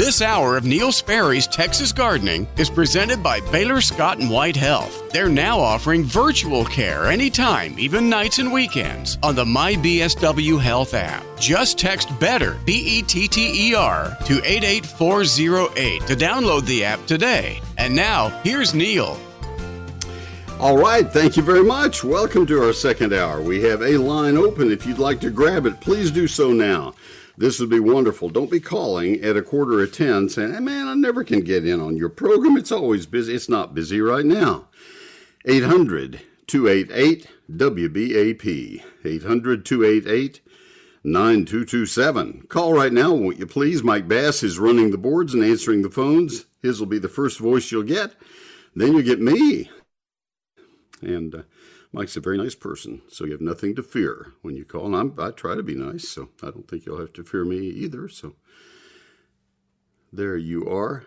This hour of Neil Sperry's Texas Gardening is presented by Baylor Scott and White Health. They're now offering virtual care anytime, even nights and weekends, on the MyBSW Health app. Just text BETTER, B E T T E R, to 88408 to download the app today. And now, here's Neil. All right, thank you very much. Welcome to our second hour. We have a line open. If you'd like to grab it, please do so now. This would be wonderful. Don't be calling at a quarter of 10 saying, hey, man, I never can get in on your program. It's always busy. It's not busy right now. 800 288 WBAP. 800 288 9227. Call right now, won't you please? Mike Bass is running the boards and answering the phones. His will be the first voice you'll get. Then you'll get me. And uh, Mike's a very nice person, so you have nothing to fear when you call. And I'm, I try to be nice, so I don't think you'll have to fear me either. So there you are.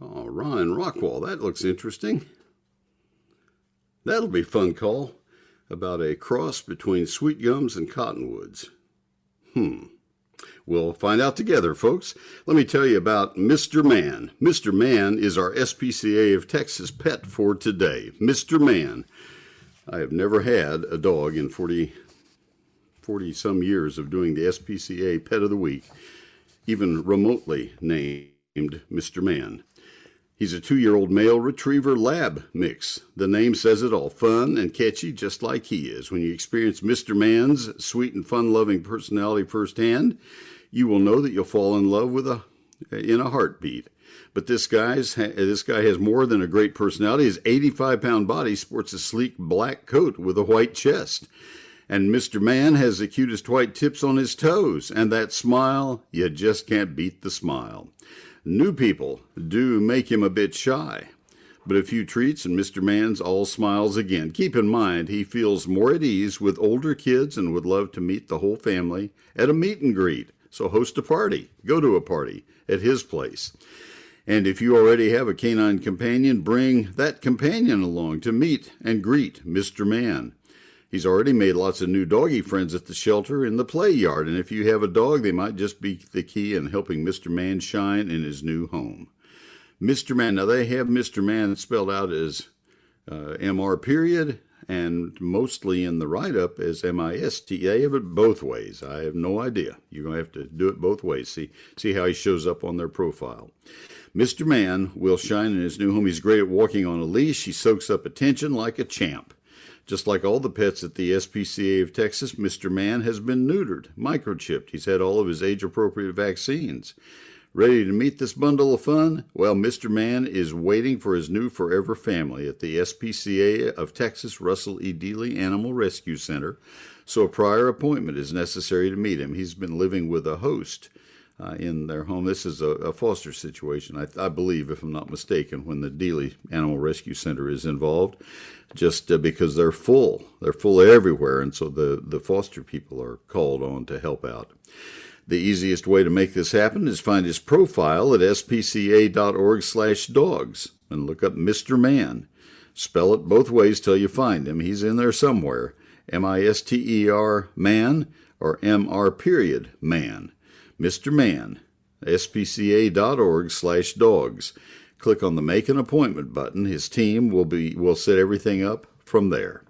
Oh, Ron and Rockwall, that looks interesting. That'll be fun call about a cross between sweet gums and cottonwoods. Hmm. We'll find out together, folks. Let me tell you about Mr. Man. Mr. Man is our SPCA of Texas pet for today. Mr. Man I have never had a dog in 40, 40 some years of doing the SPCA Pet of the Week, even remotely named Mr. Man. He's a two year old male retriever lab mix. The name says it all fun and catchy, just like he is. When you experience Mr. Man's sweet and fun loving personality firsthand, you will know that you'll fall in love with a in a heartbeat. But this guy's this guy has more than a great personality. His 85 pound body sports a sleek black coat with a white chest. And Mr. Man has the cutest white tips on his toes. And that smile, you just can't beat the smile. New people do make him a bit shy. But a few treats and Mr. Man's all smiles again. Keep in mind, he feels more at ease with older kids and would love to meet the whole family at a meet and greet. So host a party, go to a party at his place. And if you already have a canine companion, bring that companion along to meet and greet Mr. Man. He's already made lots of new doggy friends at the shelter in the play yard, and if you have a dog, they might just be the key in helping Mr. Man shine in his new home. Mr. Man, now they have Mr. Man spelled out as uh, MR period and mostly in the write up as MIST. They have it both ways. I have no idea. You're going to have to do it both ways. See, see how he shows up on their profile. Mr. Man will shine in his new home. He's great at walking on a leash. He soaks up attention like a champ. Just like all the pets at the SPCA of Texas, Mr. Man has been neutered, microchipped. He's had all of his age appropriate vaccines. Ready to meet this bundle of fun? Well, Mr. Man is waiting for his new forever family at the SPCA of Texas Russell E. Dealey Animal Rescue Center, so a prior appointment is necessary to meet him. He's been living with a host uh, in their home. This is a, a foster situation, I, I, believe, if I'm not mistaken, when the Dealey Animal Rescue Center is involved, just uh, because they're full. They're full everywhere, and so the, the foster people are called on to help out. The easiest way to make this happen is find his profile at spca.org/dogs and look up Mr. Man. Spell it both ways till you find him. He's in there somewhere. M I S T E R man or M R period man. Mr. Man, spca.org/dogs. Click on the Make an Appointment button. His team will be will set everything up from there.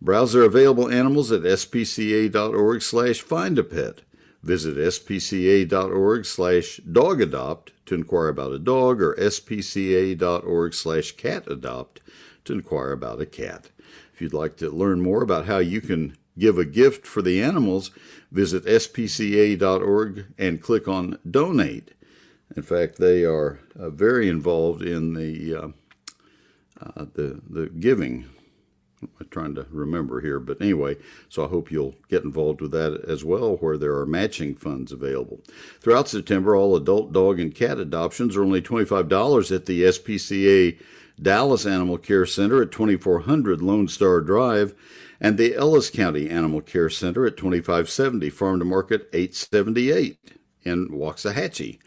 Browse their available animals at spca.org/find a pet. Visit spca.org slash dogadopt to inquire about a dog or spca.org slash catadopt to inquire about a cat. If you'd like to learn more about how you can give a gift for the animals, visit spca.org and click on donate. In fact, they are uh, very involved in the uh, uh, the the giving I'm trying to remember here, but anyway, so I hope you'll get involved with that as well, where there are matching funds available. Throughout September, all adult dog and cat adoptions are only $25 at the SPCA Dallas Animal Care Center at 2400 Lone Star Drive and the Ellis County Animal Care Center at 2570 Farm to Market 878 in Waxahachie.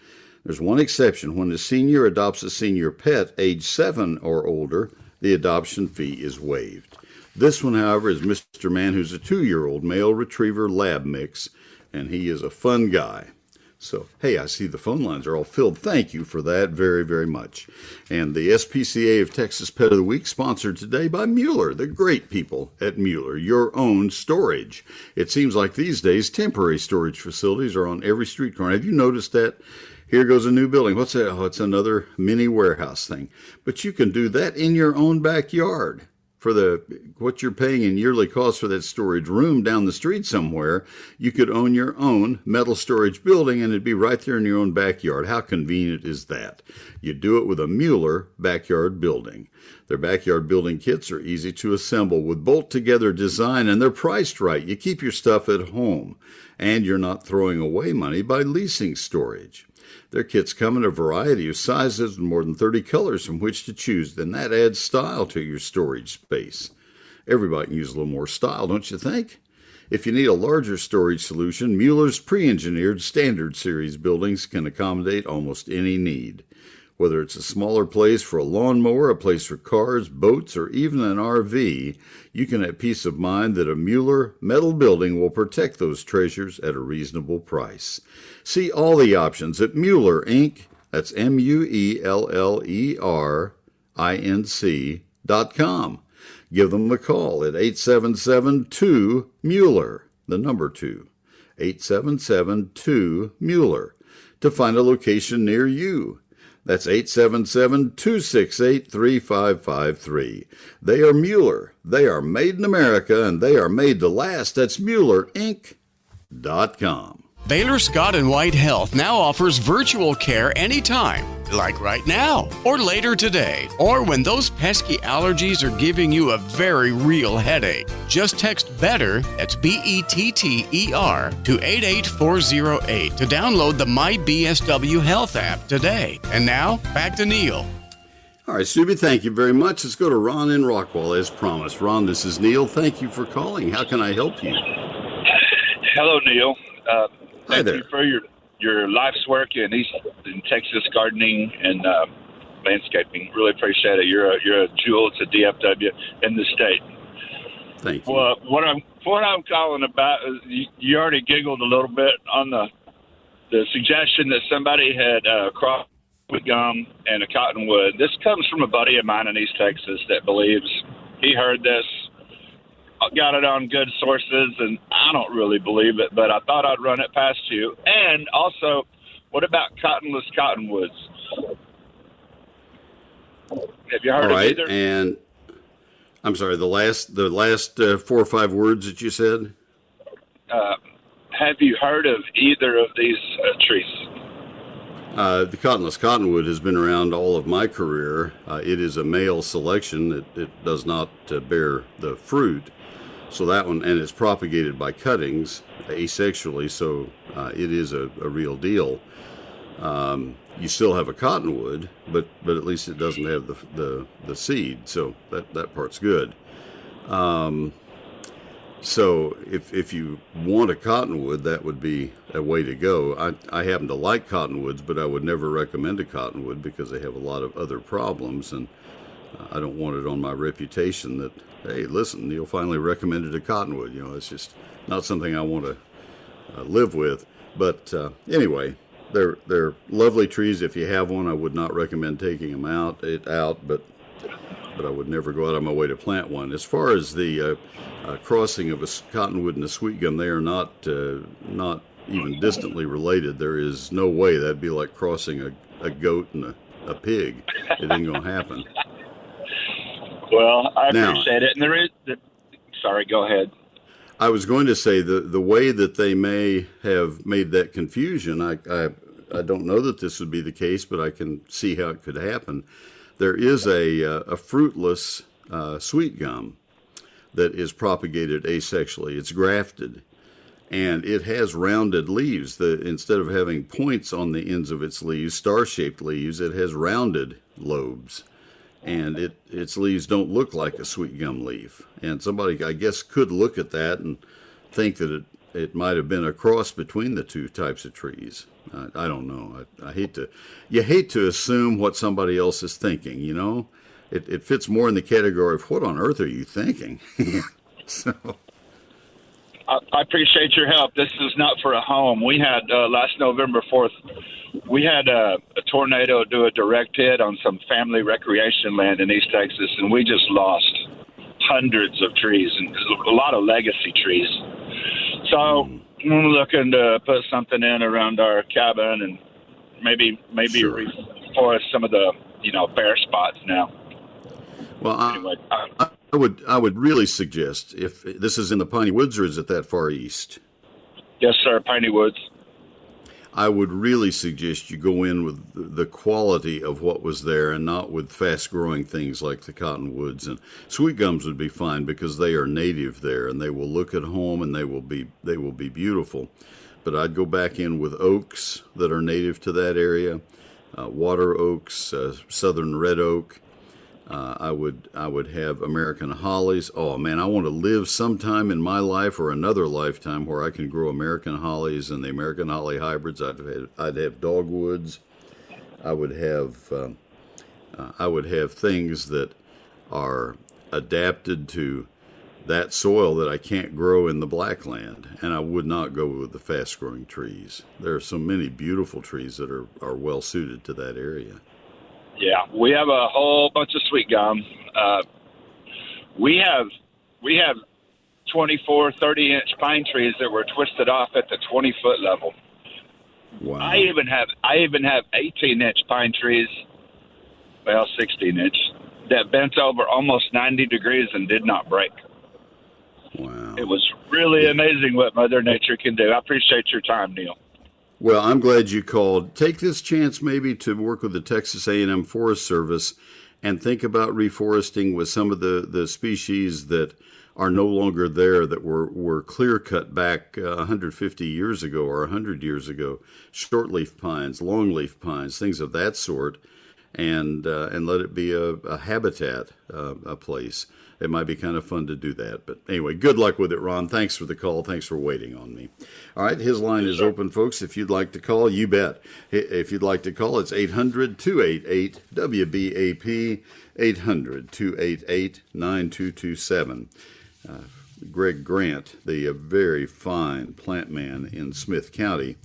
There's one exception when a senior adopts a senior pet age 7 or older, the adoption fee is waived. This one, however, is Mr. Man, who's a two year old male retriever lab mix, and he is a fun guy. So, hey, I see the phone lines are all filled. Thank you for that very, very much. And the SPCA of Texas Pet of the Week, sponsored today by Mueller, the great people at Mueller, your own storage. It seems like these days temporary storage facilities are on every street corner. Have you noticed that? Here goes a new building. What's that? Oh, it's another mini warehouse thing. But you can do that in your own backyard for the what you're paying in yearly costs for that storage room down the street somewhere, you could own your own metal storage building and it'd be right there in your own backyard. How convenient is that? You do it with a Mueller backyard building. Their backyard building kits are easy to assemble with bolt together design and they're priced right. You keep your stuff at home and you're not throwing away money by leasing storage. Their kits come in a variety of sizes and more than 30 colors from which to choose, then that adds style to your storage space. Everybody can use a little more style, don't you think? If you need a larger storage solution, Mueller's pre engineered standard series buildings can accommodate almost any need. Whether it's a smaller place for a lawnmower, a place for cars, boats, or even an RV, you can have peace of mind that a Mueller metal building will protect those treasures at a reasonable price. See all the options at Mueller Inc. That's M U E L L E R I N C dot com. Give them a call at 877 2 Mueller, the number 2. 877 2 Mueller to find a location near you. That's 877 268 3553. They are Mueller. They are made in America and they are made to last. That's MuellerInc.com. Baylor Scott and White Health now offers virtual care anytime, like right now, or later today, or when those pesky allergies are giving you a very real headache. Just text BETTER, that's B E T T E R, to 88408 to download the MyBSW Health app today. And now, back to Neil. All right, Stubby, thank you very much. Let's go to Ron in Rockwall as promised. Ron, this is Neil. Thank you for calling. How can I help you? Hello, Neil. Uh, Hi thank there. you for your your life's work in East in Texas gardening and uh, landscaping. Really appreciate it. You're a, you're a jewel to DFW in the state. Thank you. Well, what I'm what I'm calling about is you, you already giggled a little bit on the the suggestion that somebody had uh, crossed with gum and a cottonwood. This comes from a buddy of mine in East Texas that believes he heard this, got it on good sources, and I don't really believe it, but I thought I'd run it past you. And also, what about cottonless cottonwoods? Have you heard All right, of either? and I'm sorry. The last, the last uh, four or five words that you said. uh, have you heard of either of these uh, trees? Uh, the cottonless cottonwood has been around all of my career. Uh, it is a male selection. It, it does not uh, bear the fruit. So that one, and it's propagated by cuttings asexually. So uh, it is a, a real deal. Um, you still have a cottonwood, but but at least it doesn't have the the, the seed. So that that part's good. Um, so if if you want a cottonwood, that would be a way to go. I, I happen to like cottonwoods, but I would never recommend a cottonwood because they have a lot of other problems, and uh, I don't want it on my reputation that hey, listen, Neil finally recommended a cottonwood. You know, it's just not something I want to uh, live with. But uh, anyway, they're they're lovely trees. If you have one, I would not recommend taking them out it out, but but I would never go out of my way to plant one. As far as the uh, uh, crossing of a cottonwood and a sweet gum, they are not uh, not even distantly related. There is no way that'd be like crossing a, a goat and a, a pig. It ain't gonna happen. Well, I Now- appreciate it. And there is, the, sorry, go ahead. I was going to say the the way that they may have made that confusion. I, I I don't know that this would be the case, but I can see how it could happen. There is a uh, a fruitless uh, sweet gum that is propagated asexually. It's grafted, and it has rounded leaves. The instead of having points on the ends of its leaves, star-shaped leaves, it has rounded lobes and it its leaves don't look like a sweet gum leaf. And somebody, I guess, could look at that and think that it it might have been a cross between the two types of trees. I, I don't know. I, I hate to you hate to assume what somebody else is thinking. You know, it it fits more in the category of what on earth are you thinking? so I, appreciate your help. This is not for a home. We had uh, last November 4th, we had a, a tornado do a direct hit on some family recreation land in East Texas, and we just lost hundreds of trees and a lot of legacy trees. So we're looking to put something in around our cabin and maybe maybe Sure. reforest some of the you know bare spots now. Well, Anyway, I I would I would really suggest if this is in the Piney Woods or is it that far east? yes, sir, Piney Woods. I would really suggest you go in with the quality of what was there and not with fast growing things like the cottonwoods and sweet gums would be fine because they are native there and they will look at home and they will be they will be beautiful. But I'd go back in with oaks that are native to that area, uh, water oaks, uh, southern red oak. Uh, I would I would have American hollies. Oh man, I want to live sometime in my life or another lifetime where I can grow American hollies and the American holly hybrids. I'd have, I'd have dogwoods. I would have um, uh, I would have things that are adapted to that soil that I can't grow in the blackland, and I would not go with the fast growing trees. There are so many beautiful trees that are, are well suited to that area. Yeah, we have a whole bunch of sweet gum. Uh, we have we have 24, 30 inch pine trees that were twisted off at the 20 foot level. Wow. I even have I even have 18 inch pine trees, well 16 inch, that bent over almost 90 degrees and did not break. wow. It was really amazing what Mother Nature can do. I appreciate your time, Neil. Well, I'm glad you called. Take this chance maybe to work with the Texas A&M Forest Service and think about reforesting with some of the, the species that are no longer there that were, were clear cut back uh, 150 years ago or 100 years ago. Shortleaf pines, longleaf pines, things of that sort, and uh, and let it be a, a habitat, uh, a place. It might be kind of fun to do that. But anyway, good luck with it, Ron. Thanks for the call. Thanks for waiting on me. All right, his line is open, folks. If you'd like to call, you bet. If you'd like to call, it's 800 288 WBAP, 800 288 9227. Greg Grant, the uh, very fine plant man in Smith County,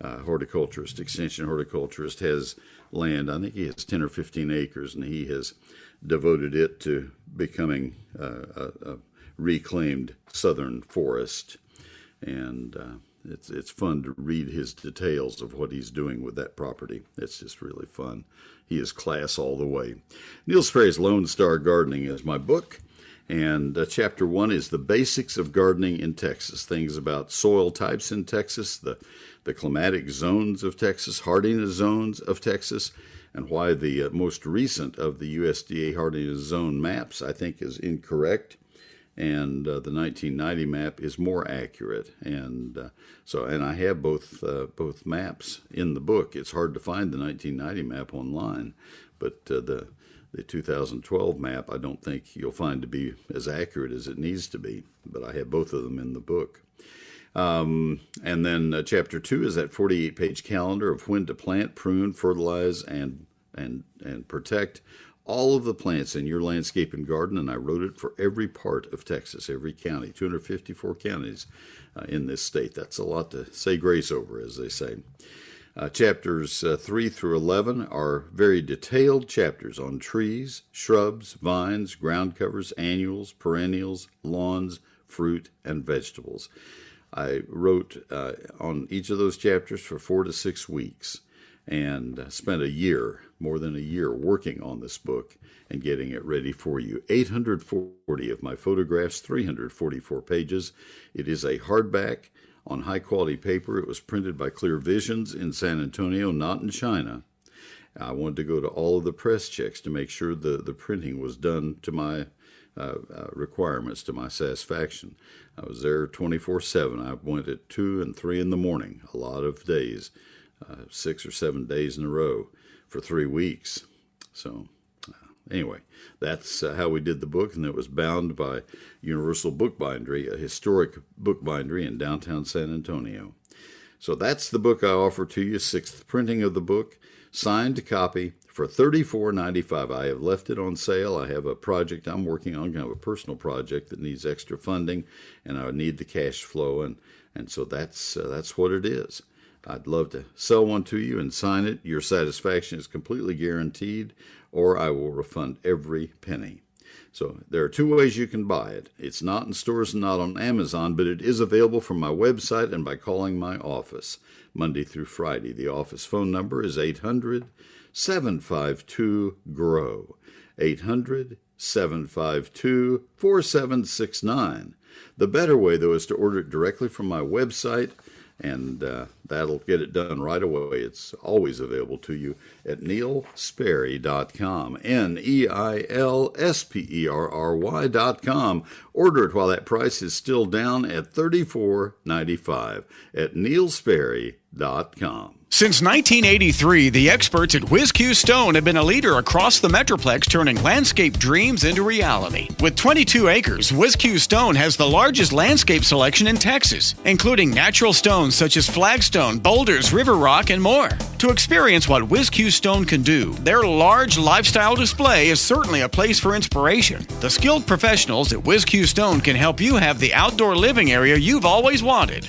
uh, horticulturist, extension horticulturist, has land. I think he has 10 or 15 acres, and he has devoted it to becoming uh, a, a reclaimed southern forest. And uh, it's it's fun to read his details of what he's doing with that property. It's just really fun. He is class all the way. Neil Sperry's Lone Star Gardening is my book. And uh, chapter one is the basics of gardening in Texas. Things about soil types in Texas, the, the climatic zones of Texas, hardiness zones of Texas, and why the uh, most recent of the USDA hardiness zone maps, I think, is incorrect. And uh, the 1990 map is more accurate, and uh, so and I have both uh, both maps in the book. It's hard to find the 1990 map online, but uh, the the 2012 map, I don't think you'll find to be as accurate as it needs to be, but I have both of them in the book. Um, and then uh, chapter two is that 48 page calendar of when to plant, prune, fertilize, and, and, and protect all of the plants in your landscape and garden. And I wrote it for every part of Texas, every county, 254 counties uh, in this state. That's a lot to say grace over, as they say. Uh, chapters uh, 3 through 11 are very detailed chapters on trees, shrubs, vines, ground covers, annuals, perennials, lawns, fruit, and vegetables. I wrote uh, on each of those chapters for four to six weeks and spent a year, more than a year, working on this book and getting it ready for you. 840 of my photographs, 344 pages. It is a hardback on high quality paper. It was printed by Clear Visions in San Antonio, not in China. I wanted to go to all of the press checks to make sure the, the printing was done to my uh, uh, requirements, to my satisfaction. I was there 24 7. I went at 2 and 3 in the morning, a lot of days, uh, six or seven days in a row for three weeks. So, anyway, that's uh, how we did the book, and it was bound by Universal Bookbindery, a historic bookbindery in downtown San Antonio. So that's the book I offer to you, sixth printing of the book, signed copy for $34.95. I have left it on sale. I have a project I'm working on, kind of a personal project that needs extra funding, and I need the cash flow, and and so that's uh, that's what it is. I'd love to sell one to you and sign it. Your satisfaction is completely guaranteed, or I will refund every penny. So there are two ways you can buy it. It's not in stores and not on Amazon, but it is available from my website and by calling my office Monday through Friday. The office phone number is 800 752 GROW. 800 752 4769. The better way, though, is to order it directly from my website and uh, that'll get it done right away. It's always available to you at neilsperry.com. N E I L S P E R R Y.com. Order it while that price is still down at $34.95 at neilsperry.com. Since 1983, the experts at WhizQ Stone have been a leader across the Metroplex, turning landscape dreams into reality. With 22 acres, WhizQ Stone has the largest landscape selection in Texas, including natural stones such as flagstone, boulders, river rock, and more. To experience what WhizQ Stone can do, their large lifestyle display is certainly a place for inspiration. The skilled professionals at WhizQ Stone can help you have the outdoor living area you've always wanted.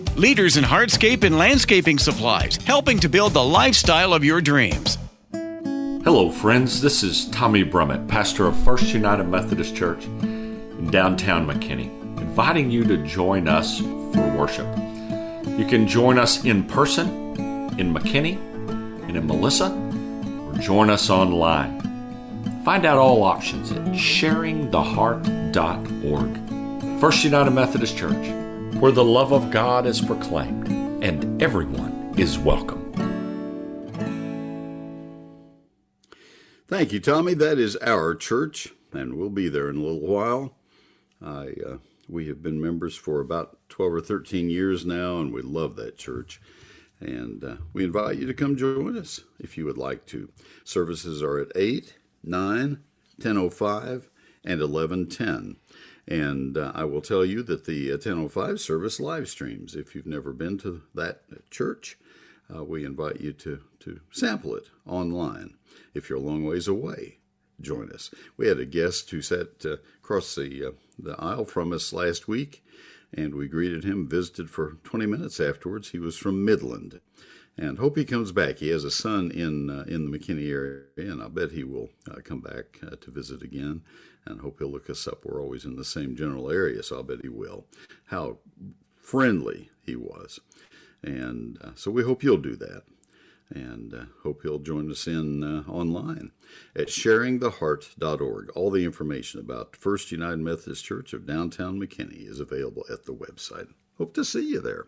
leaders in hardscape and landscaping supplies, helping to build the lifestyle of your dreams. Hello, friends. This is Tommy Brummett, pastor of First United Methodist Church in downtown McKinney, inviting you to join us for worship. You can join us in person in McKinney and in Melissa, or join us online. Find out all options at sharingtheheart.org. First United Methodist Church, where the love of God is proclaimed and everyone is welcome. Thank you, Tommy. That is our church, and we'll be there in a little while. I, uh, we have been members for about 12 or 13 years now, and we love that church. And uh, we invite you to come join us if you would like to. Services are at 8, 9, 10.05, and 11.10. And uh, I will tell you that the 1005 service live streams. If you've never been to that church, uh, we invite you to, to sample it online. If you're a long ways away, join us. We had a guest who sat uh, across the, uh, the aisle from us last week, and we greeted him, visited for 20 minutes afterwards. He was from Midland. And hope he comes back. He has a son in uh, in the McKinney area, and I bet he will uh, come back to visit again and hope he'll look us up. We're always in the same general area, so I'll bet he will. How friendly he was. And uh, so we hope you'll do that. And uh, hope he'll join us in uh, online at sharingtheheart.org. All the information about First United Methodist Church of downtown McKinney is available at the website. Hope to see you there.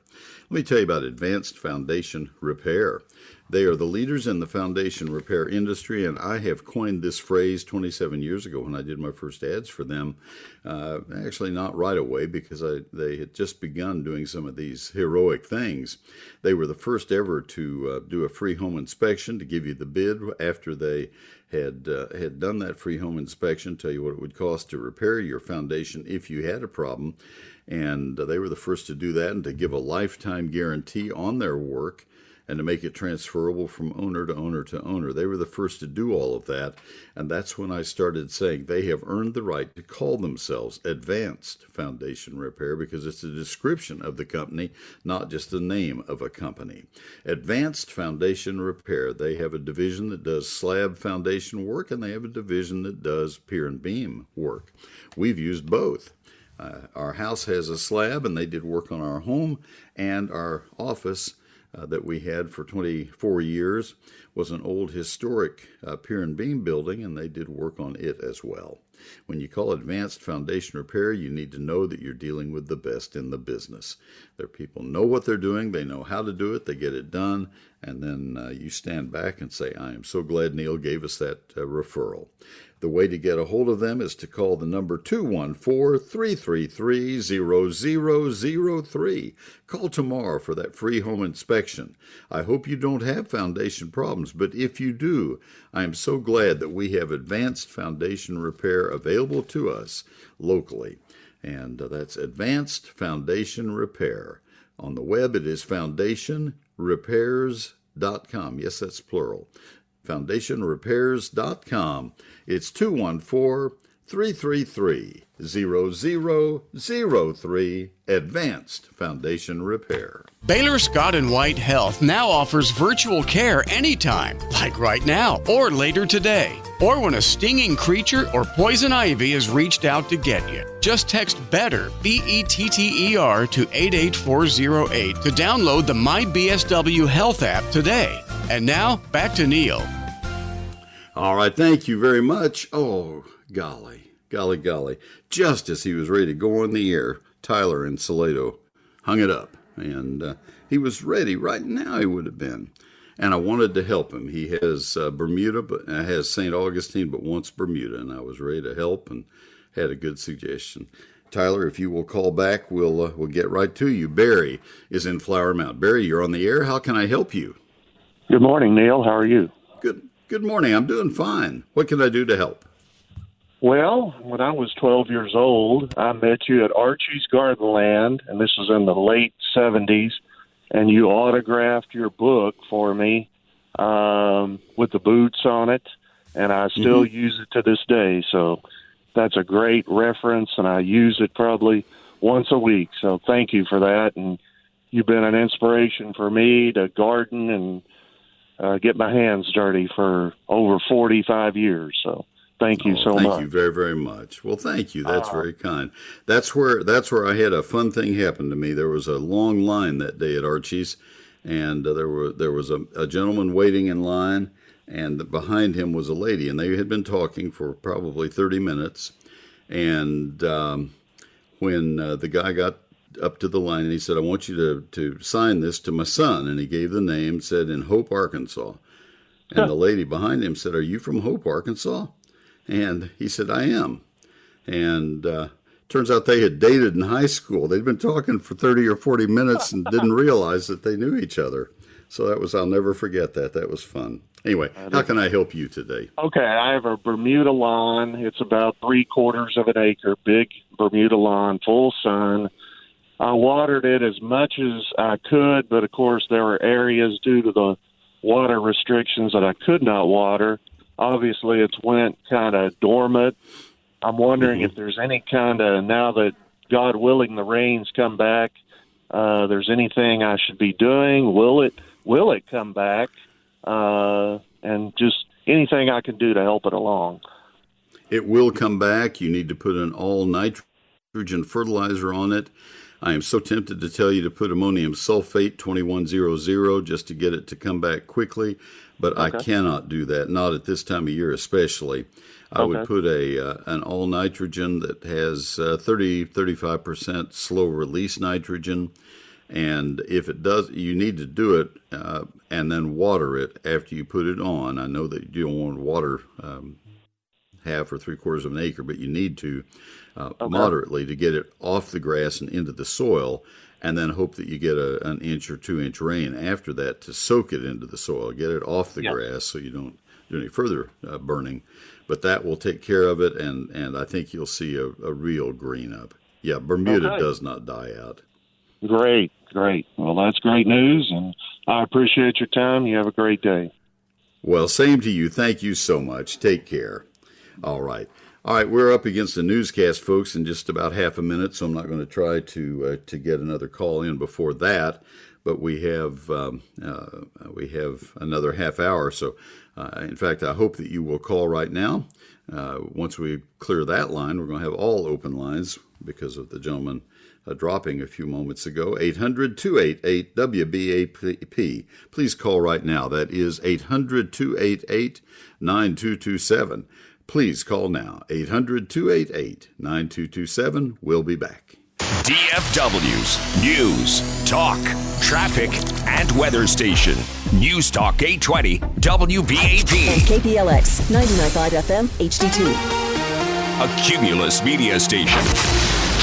Let me tell you about Advanced Foundation Repair. They are the leaders in the foundation repair industry, and I have coined this phrase 27 years ago when I did my first ads for them. Uh, actually, not right away because I, they had just begun doing some of these heroic things. They were the first ever to uh, do a free home inspection to give you the bid after they had uh, had done that free home inspection, tell you what it would cost to repair your foundation if you had a problem, and uh, they were the first to do that and to give a lifetime guarantee on their work and to make it transferable from owner to owner to owner. They were the first to do all of that, and that's when I started saying they have earned the right to call themselves Advanced Foundation Repair because it's a description of the company, not just the name of a company. Advanced Foundation Repair, they have a division that does slab foundation work and they have a division that does pier and beam work. We've used both. Uh, our house has a slab, and they did work on our home and our office uh, that we had for 24 years was an old historic uh, pier and beam building, and they did work on it as well. When you call advanced foundation repair, you need to know that you're dealing with the best in the business. Their people know what they're doing, they know how to do it, they get it done, and then uh, you stand back and say, I am so glad Neil gave us that uh, referral. The way to get a hold of them is to call the number 214 333 0003. Call tomorrow for that free home inspection. I hope you don't have foundation problems, but if you do, I am so glad that we have advanced foundation repair available to us locally. And uh, that's Advanced Foundation Repair. On the web, it is foundationrepairs.com. Yes, that's plural foundationrepairs.com. It's 214 333 0003 Advanced Foundation Repair. Baylor Scott and White Health now offers virtual care anytime, like right now or later today, or when a stinging creature or poison ivy has reached out to get you. Just text BETTER, B E T T E R, to 88408 to download the MyBSW Health app today. And now, back to Neil. All right, thank you very much. Oh, golly, golly, golly. Just as he was ready to go on the air, Tyler in Salado hung it up. And uh, he was ready right now, he would have been. And I wanted to help him. He has uh, Bermuda, but uh, has St. Augustine, but wants Bermuda. And I was ready to help and had a good suggestion. Tyler, if you will call back, we'll uh, we'll get right to you. Barry is in Flower Mound. Barry, you're on the air. How can I help you? Good morning, Neil. How are you? Good. Good morning. I'm doing fine. What can I do to help? Well, when I was 12 years old, I met you at Archie's Gardenland, and this was in the late 70s, and you autographed your book for me um, with the boots on it, and I still mm-hmm. use it to this day. So that's a great reference, and I use it probably once a week. So thank you for that, and you've been an inspiration for me to garden and uh, get my hands dirty for over 45 years. So thank you oh, so thank much. Thank you very, very much. Well, thank you. That's uh, very kind. That's where that's where I had a fun thing happen to me. There was a long line that day at Archie's, and uh, there were there was a, a gentleman waiting in line, and behind him was a lady, and they had been talking for probably 30 minutes, and um, when uh, the guy got up to the line and he said, I want you to, to sign this to my son. And he gave the name, said in Hope, Arkansas. And huh. the lady behind him said, Are you from Hope, Arkansas? And he said, I am. And uh, turns out they had dated in high school. They'd been talking for 30 or 40 minutes and didn't realize that they knew each other. So that was, I'll never forget that. That was fun. Anyway, how can I help you today? Okay, I have a Bermuda lawn. It's about three quarters of an acre, big Bermuda lawn, full sun. I watered it as much as I could, but of course there were areas due to the water restrictions that I could not water. Obviously, it's went kind of dormant. I'm wondering mm-hmm. if there's any kind of now that God willing the rains come back. Uh, there's anything I should be doing? Will it will it come back? Uh, and just anything I can do to help it along. It will come back. You need to put an all nitrogen fertilizer on it. I am so tempted to tell you to put ammonium sulfate 2100 just to get it to come back quickly, but okay. I cannot do that, not at this time of year especially. I okay. would put a uh, an all nitrogen that has uh, 30 35% slow release nitrogen and if it does you need to do it uh, and then water it after you put it on. I know that you don't want to water um, half or three quarters of an acre, but you need to uh, okay. moderately to get it off the grass and into the soil, and then hope that you get a, an inch or two inch rain after that to soak it into the soil, get it off the grass so you don't do any further uh, burning. But that will take care of it, and, and I think you'll see a, a real green up. Yeah, Bermuda okay. does not die out. Great, great. Well, that's great news, and I appreciate your time. You have a great day. Well, same to you. Thank you so much. Take care. All right. All right, we're up against the newscast, folks, in just about half a minute, so I'm not going to try to uh, to get another call in before that. But we have um, uh, we have another half hour, so uh, in fact, I hope that you will call right now. Uh, once we clear that line, we're going to have all open lines because of the gentleman uh, dropping a few moments ago. 800 288 WBAP. Please call right now. That is 800 288 9227. Please call now. 800 288 9227. We'll be back. DFW's News, Talk, Traffic, and Weather Station. News Talk 820 WBAP. And KPLX 99.5 FM HD2. A Cumulus media station.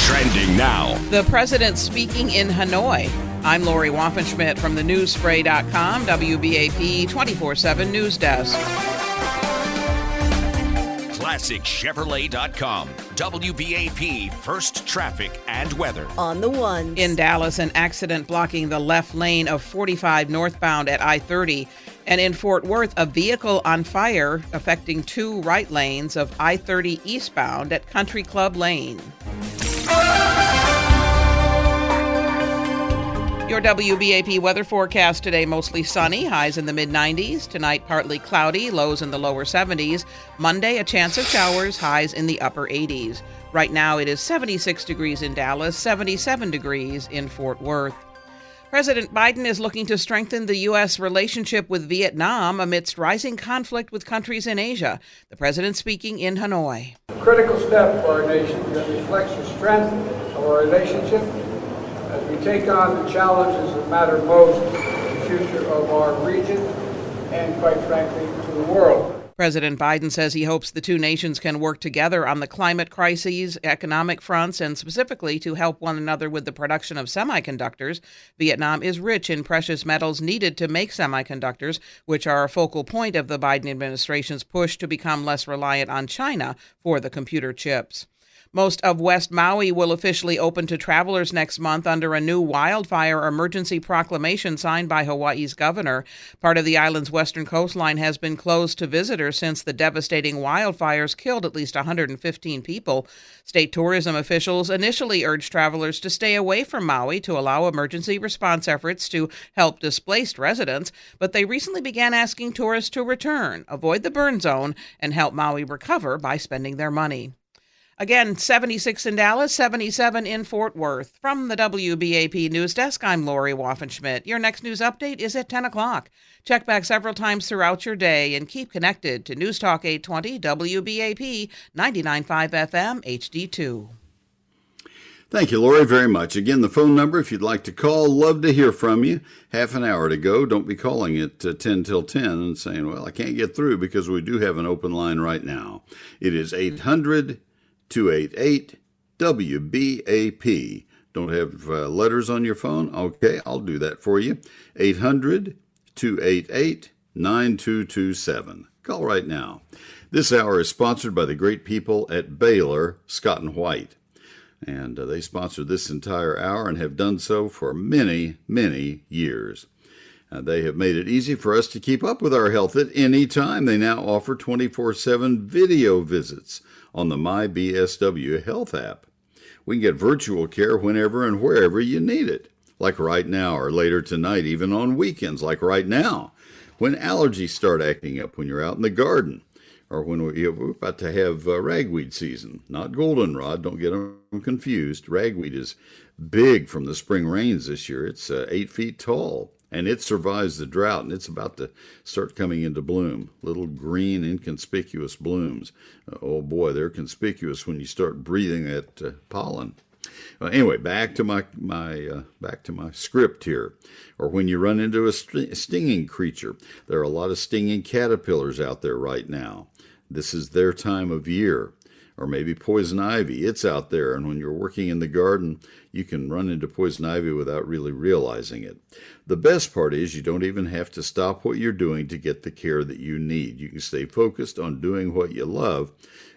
Trending now. The president speaking in Hanoi. I'm Lori Waffenschmidt from the newsspray.com, WBAP 24 7 News Desk. ClassicChevrolet.com. WBAP First Traffic and Weather. On the one. In Dallas, an accident blocking the left lane of 45 northbound at I 30. And in Fort Worth, a vehicle on fire affecting two right lanes of I 30 eastbound at Country Club Lane. Your WBAP weather forecast today mostly sunny, highs in the mid 90s. Tonight, partly cloudy, lows in the lower 70s. Monday, a chance of showers, highs in the upper 80s. Right now, it is 76 degrees in Dallas, 77 degrees in Fort Worth. President Biden is looking to strengthen the U.S. relationship with Vietnam amidst rising conflict with countries in Asia. The president speaking in Hanoi. A critical step for our nation that reflects the strength of our relationship as we take on the challenges that matter most to the future of our region and, quite frankly, to the world. President Biden says he hopes the two nations can work together on the climate crises, economic fronts, and specifically to help one another with the production of semiconductors. Vietnam is rich in precious metals needed to make semiconductors, which are a focal point of the Biden administration's push to become less reliant on China for the computer chips. Most of West Maui will officially open to travelers next month under a new wildfire emergency proclamation signed by Hawaii's governor. Part of the island's western coastline has been closed to visitors since the devastating wildfires killed at least 115 people. State tourism officials initially urged travelers to stay away from Maui to allow emergency response efforts to help displaced residents, but they recently began asking tourists to return, avoid the burn zone, and help Maui recover by spending their money. Again, 76 in Dallas, 77 in Fort Worth. From the WBAP News Desk, I'm Lori Waffenschmidt. Your next news update is at 10 o'clock. Check back several times throughout your day and keep connected to News Talk 820 WBAP 99.5 FM HD2. Thank you, Lori, very much. Again, the phone number, if you'd like to call, love to hear from you. Half an hour to go. Don't be calling at uh, 10 till 10 and saying, well, I can't get through because we do have an open line right now. It is 800 288 WBAP. Don't have uh, letters on your phone? Okay, I'll do that for you. 800 288 9227. Call right now. This hour is sponsored by the great people at Baylor Scott and White. And uh, they sponsor this entire hour and have done so for many, many years. Uh, they have made it easy for us to keep up with our health at any time. They now offer 24 7 video visits on the MyBSW Health app. We can get virtual care whenever and wherever you need it, like right now or later tonight, even on weekends, like right now, when allergies start acting up when you're out in the garden, or when we're about to have uh, ragweed season. Not goldenrod, don't get them confused. Ragweed is big from the spring rains this year. It's uh, eight feet tall and it survives the drought and it's about to start coming into bloom. Little green, inconspicuous blooms. Uh, oh boy, they're conspicuous when you start breathing that uh, pollen. Uh, anyway, back to my my uh, back to my script here. Or when you run into a st- stinging creature, there are a lot of stinging caterpillars out there right now. This is their time of year or maybe poison ivy. It's out there, and when you're working in the garden, you can run into poison ivy without really realizing it. The best part is you don't even have to stop what you're doing to get the care that you need. You can stay focused on doing what you love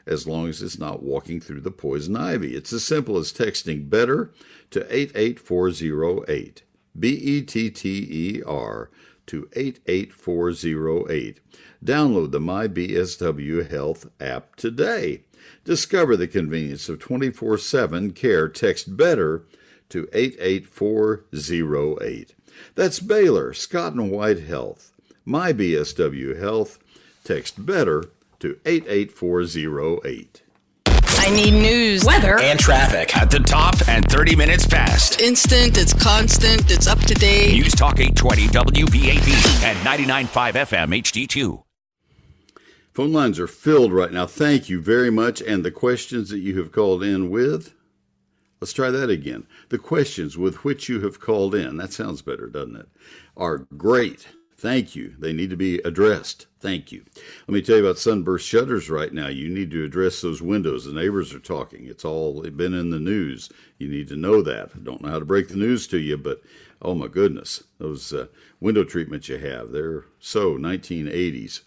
as long as it's not walking through the poison ivy. It's as simple as texting better to 88408. B E T T E R to 88408. Download the MyBSW Health app today. Discover the convenience of 24 7 care. Text BETTER to 88408. That's Baylor, Scott and White Health. My BSW Health. Text BETTER to 88408. I need news, weather, and traffic at the top and 30 minutes past. instant, it's constant, it's up to date. News Talk 820 WBAP and 99.5 FM HD2. Phone lines are filled right now. Thank you very much. And the questions that you have called in with, let's try that again. The questions with which you have called in, that sounds better, doesn't it? Are great. Thank you. They need to be addressed. Thank you. Let me tell you about sunburst shutters right now. You need to address those windows. The neighbors are talking. It's all been in the news. You need to know that. I don't know how to break the news to you, but oh my goodness, those uh, window treatments you have, they're so 1980s.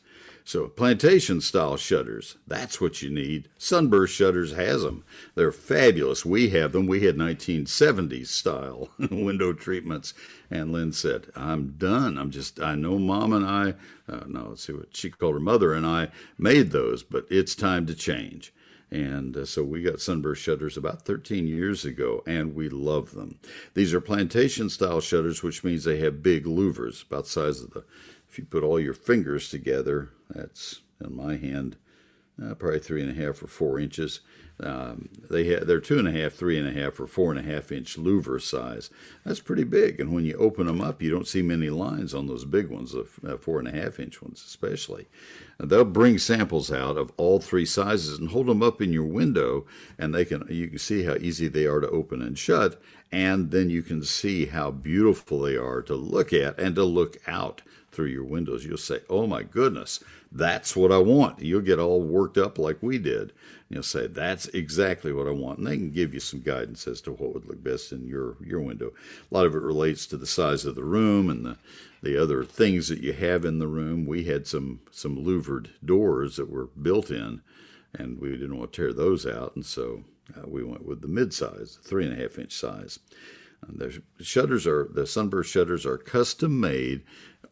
So plantation style shutters, that's what you need. Sunburst Shutters has them. They're fabulous. We have them. We had 1970s style window treatments. And Lynn said, I'm done. I'm just, I know mom and I, uh, no, let's see what she called her mother and I made those, but it's time to change. And uh, so we got sunburst shutters about 13 years ago, and we love them. These are plantation style shutters, which means they have big louvers, about the size of the, if you put all your fingers together, that's in my hand, uh, probably three and a half or four inches. Um, they ha- they're two and a half, three and a half, or four and a half inch louver size. That's pretty big. And when you open them up, you don't see many lines on those big ones, the uh, four and a half inch ones especially. And they'll bring samples out of all three sizes and hold them up in your window, and they can you can see how easy they are to open and shut, and then you can see how beautiful they are to look at and to look out through your windows. You'll say, "Oh my goodness, that's what I want." You'll get all worked up like we did. You'll say, "That's exactly what I want," and they can give you some guidance as to what would look best in your your window. A lot of it relates to the size of the room and the the other things that you have in the room. We had some some louvered doors that were built in, and we didn't want to tear those out, and so uh, we went with the mid size, three and a half inch size. And the shutters are the sunburst shutters are custom made,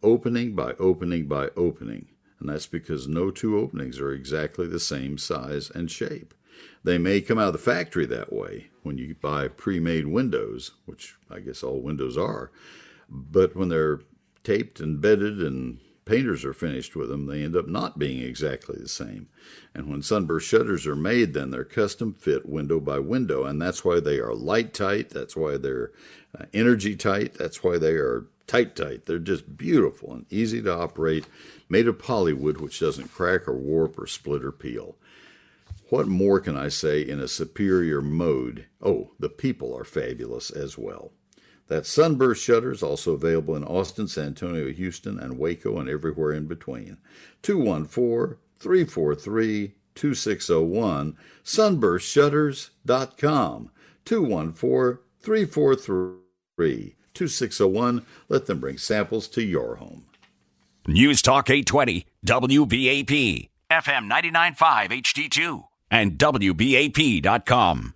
opening by opening by opening, and that's because no two openings are exactly the same size and shape. They may come out of the factory that way when you buy pre-made windows, which I guess all windows are, but when they're taped and bedded and painters are finished with them, they end up not being exactly the same. And when sunburst shutters are made, then they're custom fit window by window, and that's why they are light tight. That's why they're uh, energy tight. That's why they are tight tight. They're just beautiful and easy to operate, made of polywood, which doesn't crack or warp or split or peel. What more can I say in a superior mode? Oh, the people are fabulous as well. That sunburst shutters also available in Austin, San Antonio, Houston, and Waco, and everywhere in between. 214 343 2601, sunburstshutters.com. 214 343 2601. Let them bring samples to your home. News Talk 820 WBAP, FM 99.5 HD2, and WBAP.com.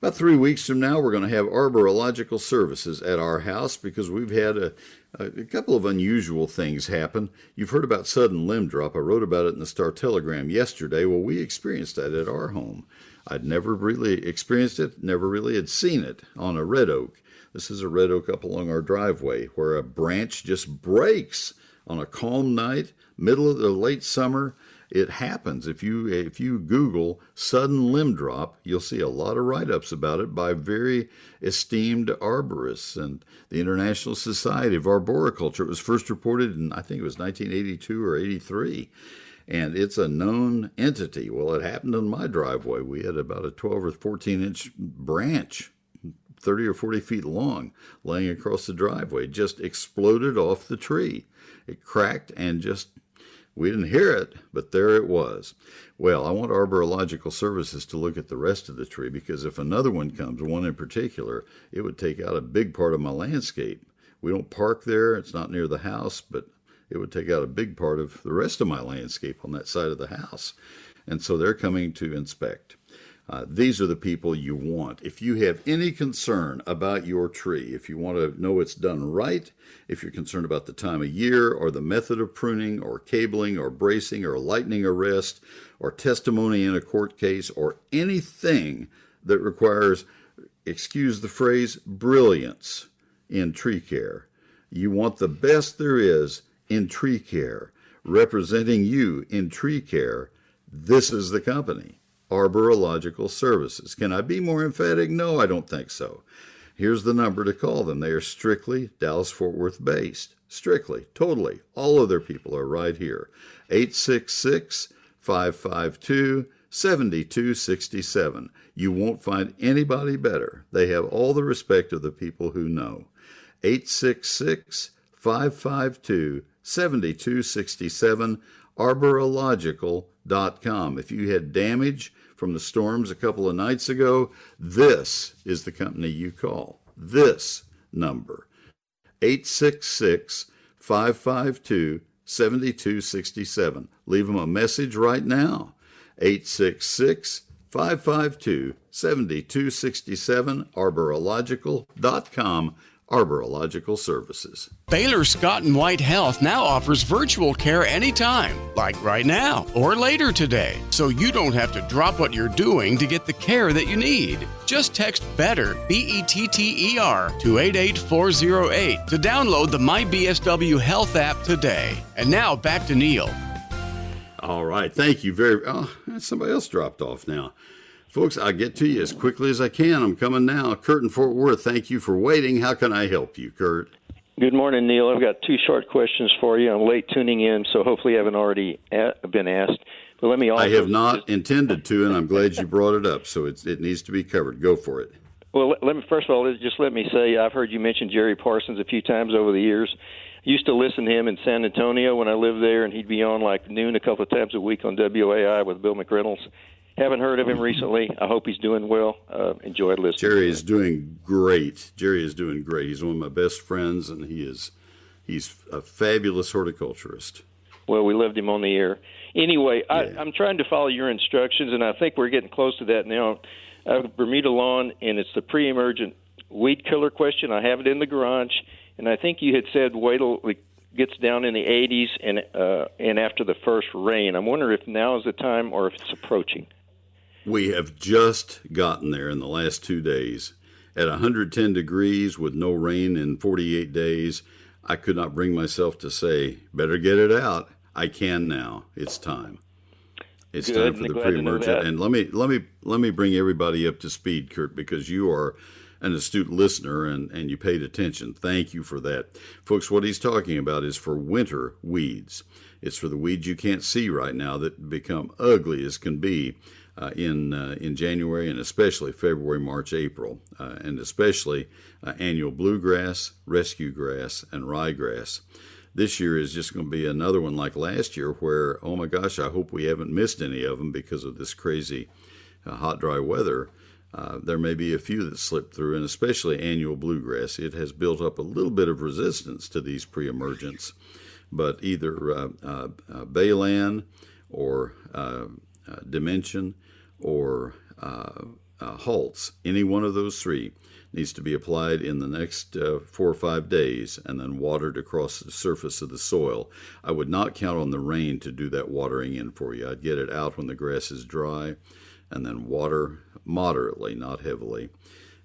About three weeks from now, we're going to have arborological services at our house because we've had a, a, couple of unusual things happen. You've heard about sudden limb drop. I wrote about it in the Star Telegram yesterday. Well, we experienced that at our home. I'd never really experienced it, never really had seen it on a red oak. This is a red oak up along our driveway where a branch just breaks on a calm night, middle of the late summer. It happens. If you if you Google sudden limb drop, you'll see a lot of write-ups about it by very esteemed arborists and the International Society of Arboriculture. It was first reported in I think it was 1982 or 83 and it's a known entity. Well, it happened in my driveway. We had about a 12 or 14 inch branch, 30 or 40 feet long, laying across the driveway. It just exploded off the tree. It cracked and just, we didn't hear it, but there it was. Well, I want Arborological services to look at the rest of the tree because if another one comes, one in particular, it would take out a big part of my landscape. We don't park there, it's not near the house, but it would take out a big part of the rest of my landscape on that side of the house. And so they're coming to inspect. Uh, these are the people you want. If you have any concern about your tree, if you want to know it's done right, if you're concerned about the time of year or the method of pruning or cabling or bracing or lightning arrest or testimony in a court case or anything that requires, excuse the phrase, brilliance in tree care, you want the best there is in tree care, representing you in tree care, this is the company. Arborological Services. Can I be more emphatic? No, I don't think so. Here's the number to call them. They are strictly Dallas Fort Worth based. Strictly, totally. All of their people are right here. 866 552 7267. You won't find anybody better. They have all the respect of the people who know. 866 552 7267, arborological.com. If you had damage from the storms a couple of nights ago, this is the company you call. This number 866 552 7267. Leave them a message right now. 866 552 7267, arborological.com Arborological Services. Baylor Scott and White Health now offers virtual care anytime, like right now or later today, so you don't have to drop what you're doing to get the care that you need. Just text BETTER, B E T T E R, to 88408 to download the MyBSW Health app today. And now back to Neil. All right. Thank you very Oh, somebody else dropped off now. Folks, I'll get to you as quickly as I can. I'm coming now. Kurt in Fort Worth, thank you for waiting. How can I help you, Kurt? Good morning, Neil. I've got two short questions for you. I'm late tuning in, so hopefully I haven't already uh, been asked. But let me also. I have not intended to, and I'm glad you brought it up. So it needs to be covered. Go for it. Well, let me first of all just let me say I've heard you mention Jerry Parsons a few times over the years. I used to listen to him in San Antonio when I lived there, and he'd be on like noon a couple of times a week on WOAI with Bill McReynolds. Haven't heard of him recently. I hope he's doing well. Uh, enjoyed listening. Jerry is doing great. Jerry is doing great. He's one of my best friends, and he is he's a fabulous horticulturist. Well, we loved him on the air. Anyway, yeah. I, I'm trying to follow your instructions, and I think we're getting close to that now. I have a Bermuda lawn, and it's the pre-emergent weed killer question. I have it in the garage, and I think you had said wait till it gets down in the 80s and uh, and after the first rain. I'm wondering if now is the time or if it's approaching. We have just gotten there in the last two days. At 110 degrees with no rain in 48 days, I could not bring myself to say, better get it out. I can now. It's time. It's Good. time for the pre-emergent. And let me let me let me bring everybody up to speed, Kurt, because you are an astute listener and, and you paid attention. Thank you for that. Folks, what he's talking about is for winter weeds. It's for the weeds you can't see right now that become ugly as can be uh, in uh, in January and especially February, March, April, uh, and especially uh, annual bluegrass, rescue grass, and ryegrass. This year is just going to be another one like last year, where oh my gosh, I hope we haven't missed any of them because of this crazy uh, hot, dry weather. Uh, there may be a few that slip through, and especially annual bluegrass. It has built up a little bit of resistance to these pre-emergents, but either Balan or Dimension or uh, uh, Halts, any one of those three, needs to be applied in the next uh, four or five days and then watered across the surface of the soil. I would not count on the rain to do that watering in for you. I'd get it out when the grass is dry and then water moderately, not heavily,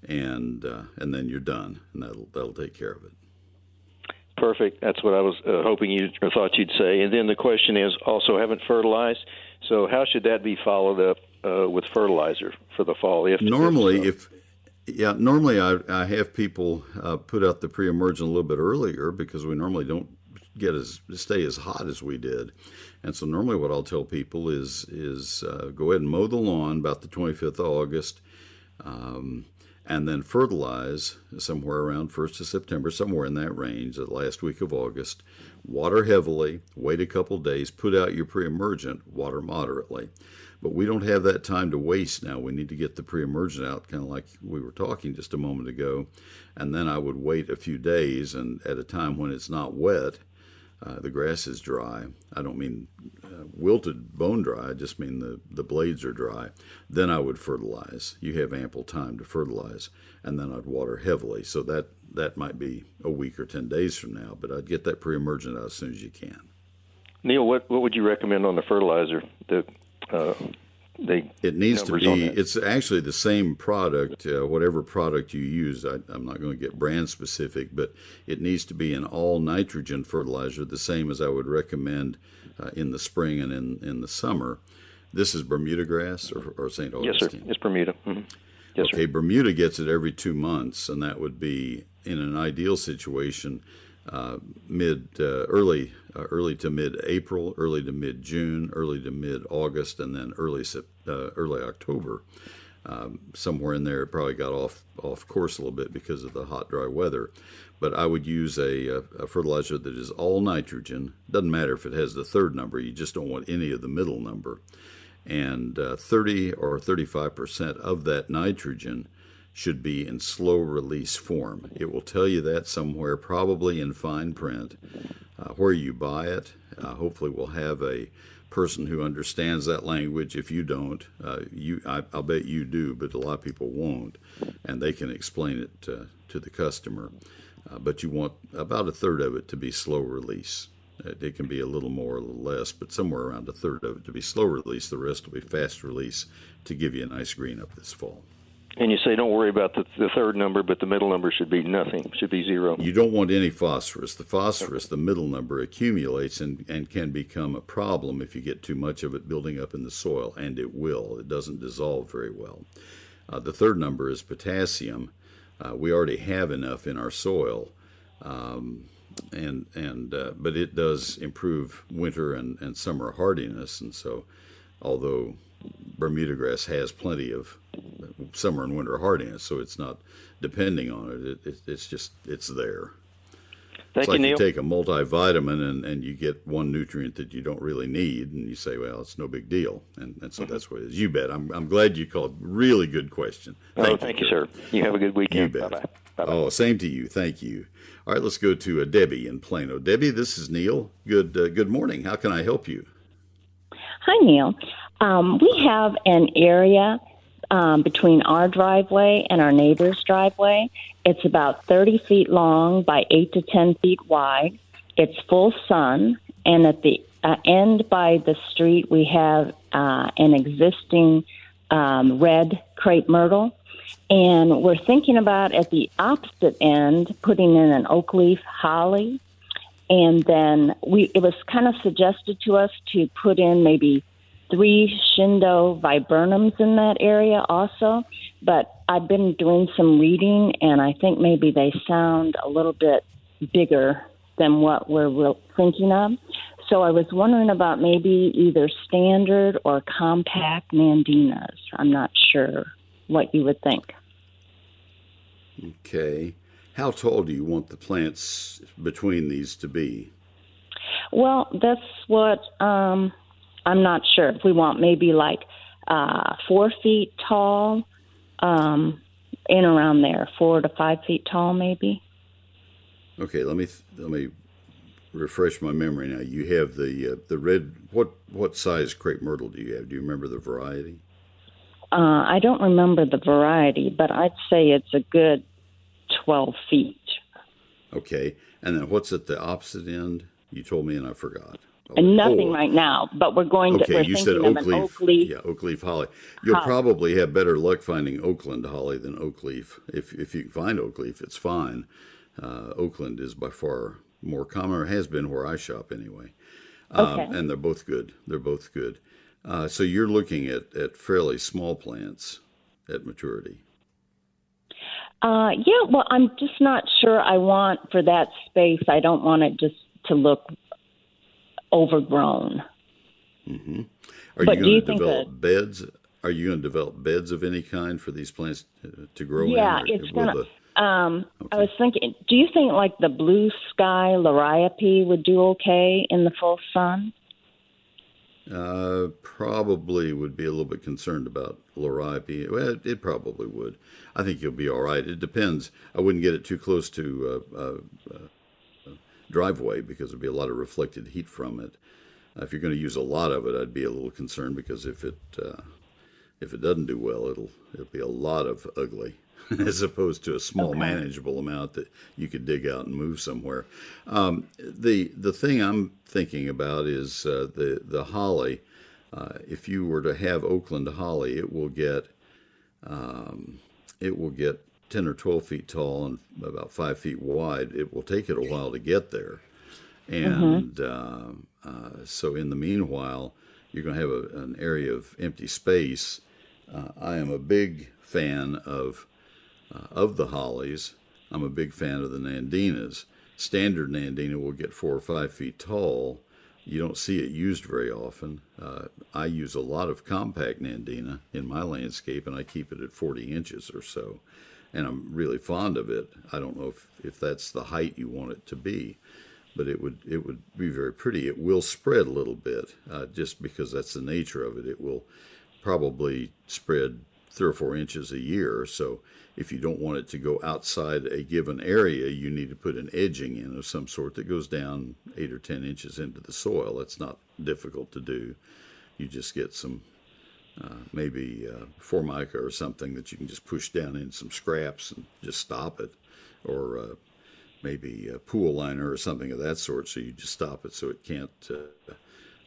and uh, and then you're done, and that'll that'll take care of it. Perfect. That's what I was uh, hoping you or thought you'd say. And then the question is also haven't fertilized. So how should that be followed up uh, with fertilizer for the fall. If normally, if, uh, if yeah, normally I, I have people uh, put out the pre-emergent a little bit earlier because we normally don't get as stay as hot as we did, and so normally what I'll tell people is is uh, go ahead and mow the lawn about the 25th of August. Um, and then fertilize somewhere around 1st of September, somewhere in that range, the last week of August. Water heavily, wait a couple days, put out your pre emergent, water moderately. But we don't have that time to waste now. We need to get the pre emergent out, kind of like we were talking just a moment ago. And then I would wait a few days, and at a time when it's not wet, uh, the grass is dry. I don't mean uh, wilted bone dry, I just mean the, the blades are dry. Then I would fertilize. You have ample time to fertilize. And then I'd water heavily. So that, that might be a week or 10 days from now, but I'd get that pre emergent out as soon as you can. Neil, what, what would you recommend on the fertilizer? The uh, they it needs to be it's actually the same product uh, whatever product you use I, am not going to get brand specific but it needs to be an all nitrogen fertilizer the same as i would recommend uh, in the spring and in, in the summer This is Bermuda grass or, or St. Augustine? Yes, sir. It's Bermuda. Mm-hmm. Yes, okay, sir. Bermuda gets it every two months, and that would be in an ideal situation, uh, mid uh, early uh, early to mid April, early to mid June, early to mid August, and then early uh, early October. Um, somewhere in there, it probably got off off course a little bit because of the hot, dry weather. But I would use a, a fertilizer that is all nitrogen. Doesn't matter if it has the third number; you just don't want any of the middle number and uh, 30 or 35 percent of that nitrogen should be in slow release form. It will tell you that somewhere, probably in fine print, uh, where you buy it. Uh, hopefully, we'll have a person who understands that language. If you don't, uh, you I, will bet you do, but a lot of people won't, and they can explain it to the customer. Uh, but you want about a third of it to be slow release. It can be a little more, a little less, but somewhere around a third of it to be slow release. The rest will be fast release to give you a nice green up this fall. And you say don't worry about the, the third number, but the middle number should be nothing, should be zero. You don't want any phosphorus. The phosphorus, the middle number, accumulates and, and can become a problem if you get too much of it building up in the soil, and it will. It doesn't dissolve very well. Uh, the third number is potassium. Uh, we already have enough in our soil. Um, and and uh, but it does improve winter and, and summer hardiness, and so although Bermuda grass has plenty of summer and winter hardiness, so it's not depending on it. it, it it's just it's there. Thank it's like you, you take a multivitamin and, and you get one nutrient that you don't really need, and you say, well, it's no big deal. And, and so mm-hmm. that's what it is. You bet. I'm, I'm glad you called. Really good question. Thank oh, you, thank you, sir. You have a good weekend. You bet. Bye-bye. Bye-bye. Oh, same to you. Thank you. All right, let's go to uh, Debbie in Plano. Debbie, this is Neil. Good uh, good morning. How can I help you? Hi, Neil. Um, we have an area um, between our driveway and our neighbor's driveway. It's about 30 feet long by 8 to 10 feet wide. It's full sun, and at the uh, end by the street, we have uh, an existing um, red crepe myrtle and we're thinking about at the opposite end putting in an oak leaf holly. And then we it was kind of suggested to us to put in maybe three Shindo viburnums in that area also. But I've been doing some reading and I think maybe they sound a little bit bigger than what we're thinking of. So I was wondering about maybe either standard or compact nandinas. I'm not sure what you would think. Okay. How tall do you want the plants between these to be? Well, that's what um, I'm not sure. If we want maybe like uh, four feet tall, um, in around there, four to five feet tall, maybe. Okay, let me let me refresh my memory now. You have the uh, the red. What what size crepe myrtle do you have? Do you remember the variety? Uh, I don't remember the variety, but I'd say it's a good 12 feet. Okay. And then what's at the opposite end? You told me and I forgot. And nothing oh. right now, but we're going okay, to. Okay, you said oak leaf, oak leaf. Yeah, oak leaf holly. You'll holly. probably have better luck finding Oakland holly than oak leaf. If if you can find oak leaf, it's fine. Uh, Oakland is by far more common, or has been where I shop anyway. Um, okay. And they're both good. They're both good. Uh, so you're looking at, at fairly small plants at maturity. Uh, yeah, well, I'm just not sure I want for that space. I don't want it just to look overgrown. Mm-hmm. Are but you going to develop that, beds? Are you going to develop beds of any kind for these plants to grow yeah, in? Yeah, it's going to. Um, okay. I was thinking, do you think like the blue sky liriope would do okay in the full sun? Uh, probably would be a little bit concerned about liriope. Well, it, it, probably would. I think you'll be all right. It depends. I wouldn't get it too close to uh, uh, uh driveway because there'd be a lot of reflected heat from it. if you're going to use a lot of it, I'd be a little concerned because if it uh, if it doesn't do well, it'll it'll be a lot of ugly. as opposed to a small okay. manageable amount that you could dig out and move somewhere. Um, the the thing I'm thinking about is uh, the the holly. Uh, if you were to have Oakland holly, it will get um, it will get ten or twelve feet tall and about five feet wide. It will take it a while to get there, and mm-hmm. uh, uh so in the meanwhile, you're going to have a, an area of empty space. Uh, I am a big fan of uh, of the hollies. I'm a big fan of the nandinas. Standard nandina will get four or five feet tall. You don't see it used very often. Uh, I use a lot of compact nandina in my landscape, and I keep it at 40 inches or so. And I'm really fond of it. I don't know if, if that's the height you want it to be but it would it would be very pretty. It will spread a little bit, uh, just because that's the nature of it. It will probably spread three or four inches a year. So if you don't want it to go outside a given area, you need to put an edging in of some sort that goes down eight or ten inches into the soil. That's not difficult to do. You just get some uh, maybe uh, formica or something that you can just push down in some scraps and just stop it, or uh, maybe a pool liner or something of that sort. So you just stop it so it can't uh,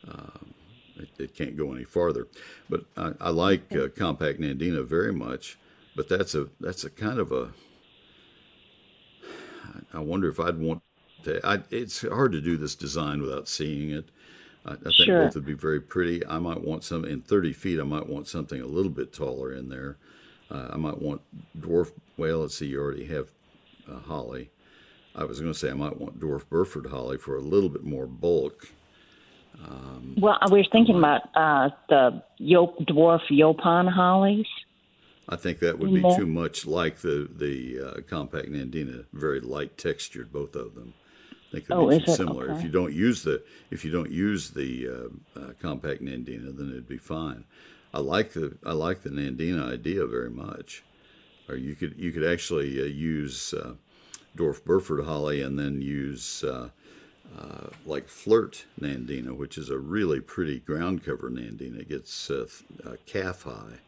um, it, it, can't go any farther. But I, I like uh, compact Nandina very much. But that's a that's a kind of a. I wonder if I'd want to. I, it's hard to do this design without seeing it. I, I think sure. both would be very pretty. I might want some in 30 feet. I might want something a little bit taller in there. Uh, I might want dwarf. Well, let's see. You already have uh, holly. I was going to say I might want dwarf Burford holly for a little bit more bulk. Um, well, we were thinking about uh, the dwarf Yaupon hollies. I think that would be too much like the the uh, compact Nandina, very light textured, both of them. Think it'd oh, be similar. Okay. If you don't use the if you don't use the uh, uh, compact Nandina, then it'd be fine. I like the I like the Nandina idea very much. Or you could you could actually uh, use uh, dwarf Burford holly and then use uh, uh, like flirt nandina, which is a really pretty ground cover nandina. It gets uh, calf high,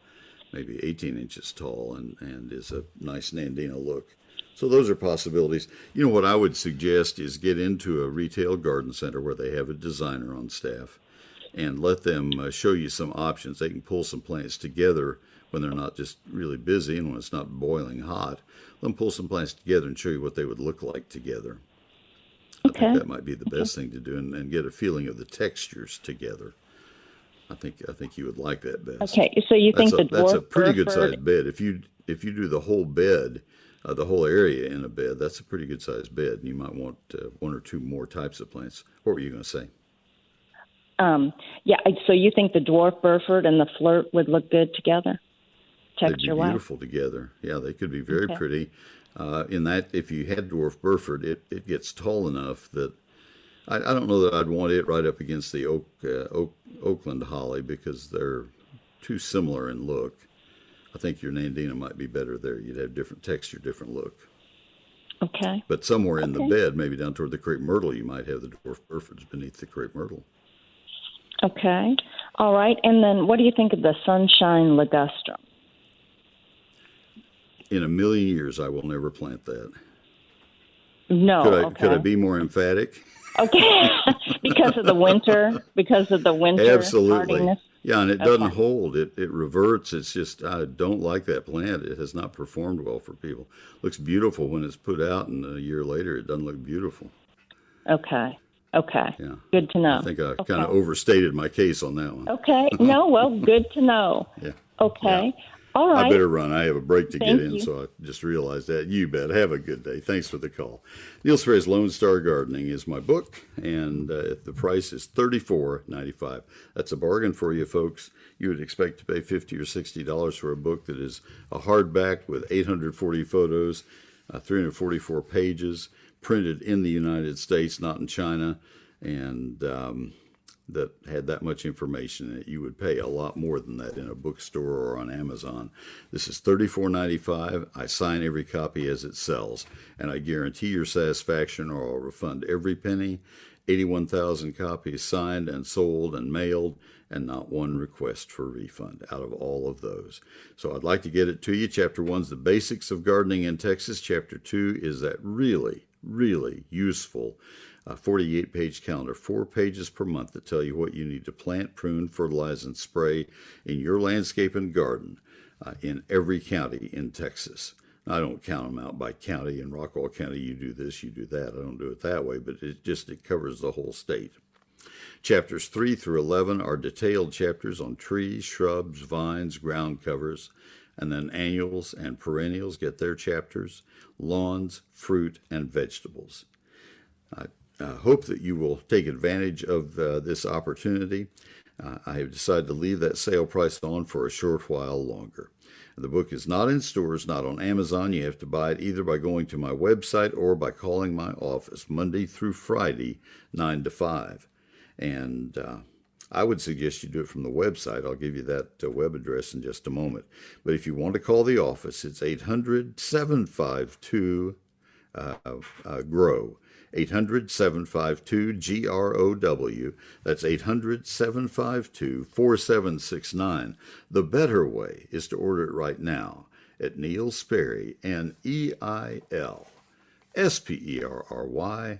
maybe 18 inches tall, and, and is a nice nandina look. So those are possibilities. You know what I would suggest is get into a retail garden center where they have a designer on staff, and let them uh, show you some options. They can pull some plants together when they're not just really busy and when it's not boiling hot. Let them pull some plants together and show you what they would look like together. Okay. I think that might be the best thing to do and, and, get a feeling of the textures together. I think I think you would like that best. Okay, so you that's think a, the that's a pretty good sized bed. If you if you do the whole bed, uh, the whole area in a bed, that's a pretty good sized bed. And you might want uh, one or two more types of plants. What were you going to say? Um, yeah, so you think the dwarf Burford and the flirt would look good together? Texture They'd be beautiful together. Yeah, they could be very okay. pretty. Uh, in that, if you had dwarf Burford, it, it gets tall enough that I, I don't know that I'd want it right up against the oak, uh, oak Oakland holly because they're too similar in look. I think your Nandina might be better there. You'd have different texture, different look. Okay. But somewhere in the bed, maybe down toward the crepe myrtle, you might have the dwarf Burfords beneath the crepe myrtle. Okay. All right. And then what do you think of the sunshine ligustrum? In a million years, I will never plant that. No. Could I, okay. could I be more emphatic? Okay. because of the winter? Because of the winter? Absolutely. Hardiness? Yeah, and it Okay. doesn't hold. It it reverts. It's just I don't like that plant. It has not performed well for people. Looks beautiful when it's put out, and a year later it doesn't look beautiful. Okay. Okay. Yeah. Good to know. I think I okay. kind of overstated my case on that one. Okay. No, well, good to know. Yeah. Okay. All right. I better run. I have a break to Thank get in, you. so I just realized that. You bet. Have a good day. Thanks for the call. Neil Sperry's Lone Star Gardening is my book, and uh, the price is thirty four ninety five. That's a bargain for you, folks. You would expect to pay fifty or sixty dollars for a book that is a hardback with eight hundred forty photos, uh, three hundred forty four pages, printed in the United States, not in China, and um, that had that much information in it, you would pay a lot more than that in a bookstore or on Amazon. This is $34.95. I sign every copy as it sells, and I guarantee your satisfaction or I'll refund every penny. 81,000 copies signed and sold and mailed, and not one request for refund out of all of those. So I'd like to get it to you. Chapter one's the basics of gardening in Texas. Chapter two is that really, really useful a 48 page calendar, four pages per month that tell you what you need to plant, prune, fertilize, and spray in your landscape and garden uh, in every county in Texas. I don't count them out by county. In Rockwall County, you do this, you do that. I don't do it that way, but it just it covers the whole state. Chapters 3 through 11 are detailed chapters on trees, shrubs, vines, ground covers, and then annuals and perennials get their chapters, lawns, fruit, and vegetables. I uh, hope that you will take advantage of uh, this opportunity. Uh, I have decided to leave that sale price on for a short while longer. The book is not in stores, not on Amazon. You have to buy it either by going to my website or by calling my office Monday through Friday, 9 to 5. And uh, I would suggest you do it from the website. I'll give you that uh, web address in just a moment. But if you want to call the office, it's 800 752 uh, uh, GROW. 800 752 G R O W. That's 800 752 4769. The better way is to order it right now at Neil Sperry, N E I L S P E R R Y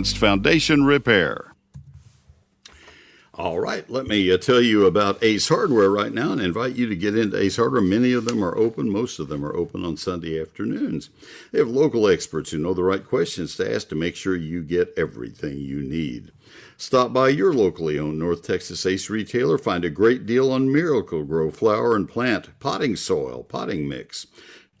Advanced Foundation Repair. All right, let me uh, tell you about Ace Hardware right now and invite you to get into Ace Hardware. Many of them are open, most of them are open on Sunday afternoons. They have local experts who know the right questions to ask to make sure you get everything you need. Stop by your locally owned North Texas Ace retailer, find a great deal on Miracle-Gro flower and plant potting soil, potting mix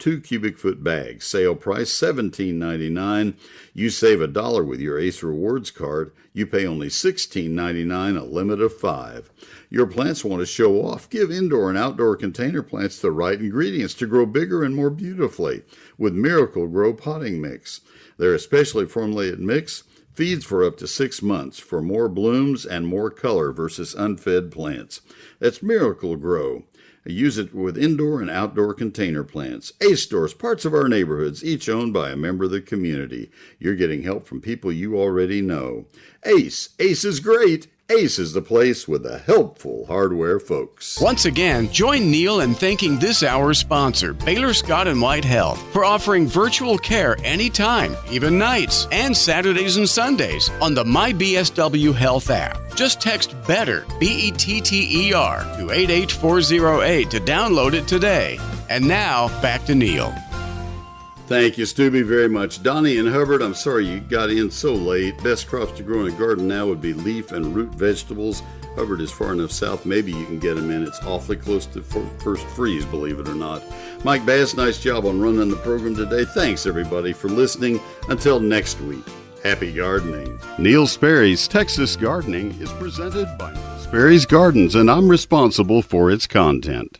two cubic foot bags. Sale price $17.99. You save a dollar with your Ace Rewards card. You pay only $16.99, a limit of five. Your plants want to show off. Give indoor and outdoor container plants the right ingredients to grow bigger and more beautifully with Miracle-Gro potting mix. Their especially formulated mix feeds for up to six months for more blooms and more color versus unfed plants. That's Miracle-Gro. Use it with indoor and outdoor container plants. Ace stores, parts of our neighborhoods, each owned by a member of the community. You're getting help from people you already know. Ace, Ace is great. Ace is the place with the helpful hardware folks. Once again, join Neil in thanking this hour's sponsor, Baylor Scott and White Health, for offering virtual care anytime, even nights, and Saturdays and Sundays on the MyBSW Health app. Just text BETTER, B E T T E R, to 88408 to download it today. And now, back to Neil. Thank you, Stubby, very much. Donnie and Hubbard, I'm sorry you got in so late. Best crops to grow in a garden now would be leaf and root vegetables. Hubbard is far enough south, maybe you can get them in. It's awfully close to first freeze, believe it or not. Mike Bass, nice job on running the program today. Thanks, everybody, for listening. Until next week, happy gardening. Neil Sperry's Texas Gardening is presented by Sperry's Gardens, and I'm responsible for its content.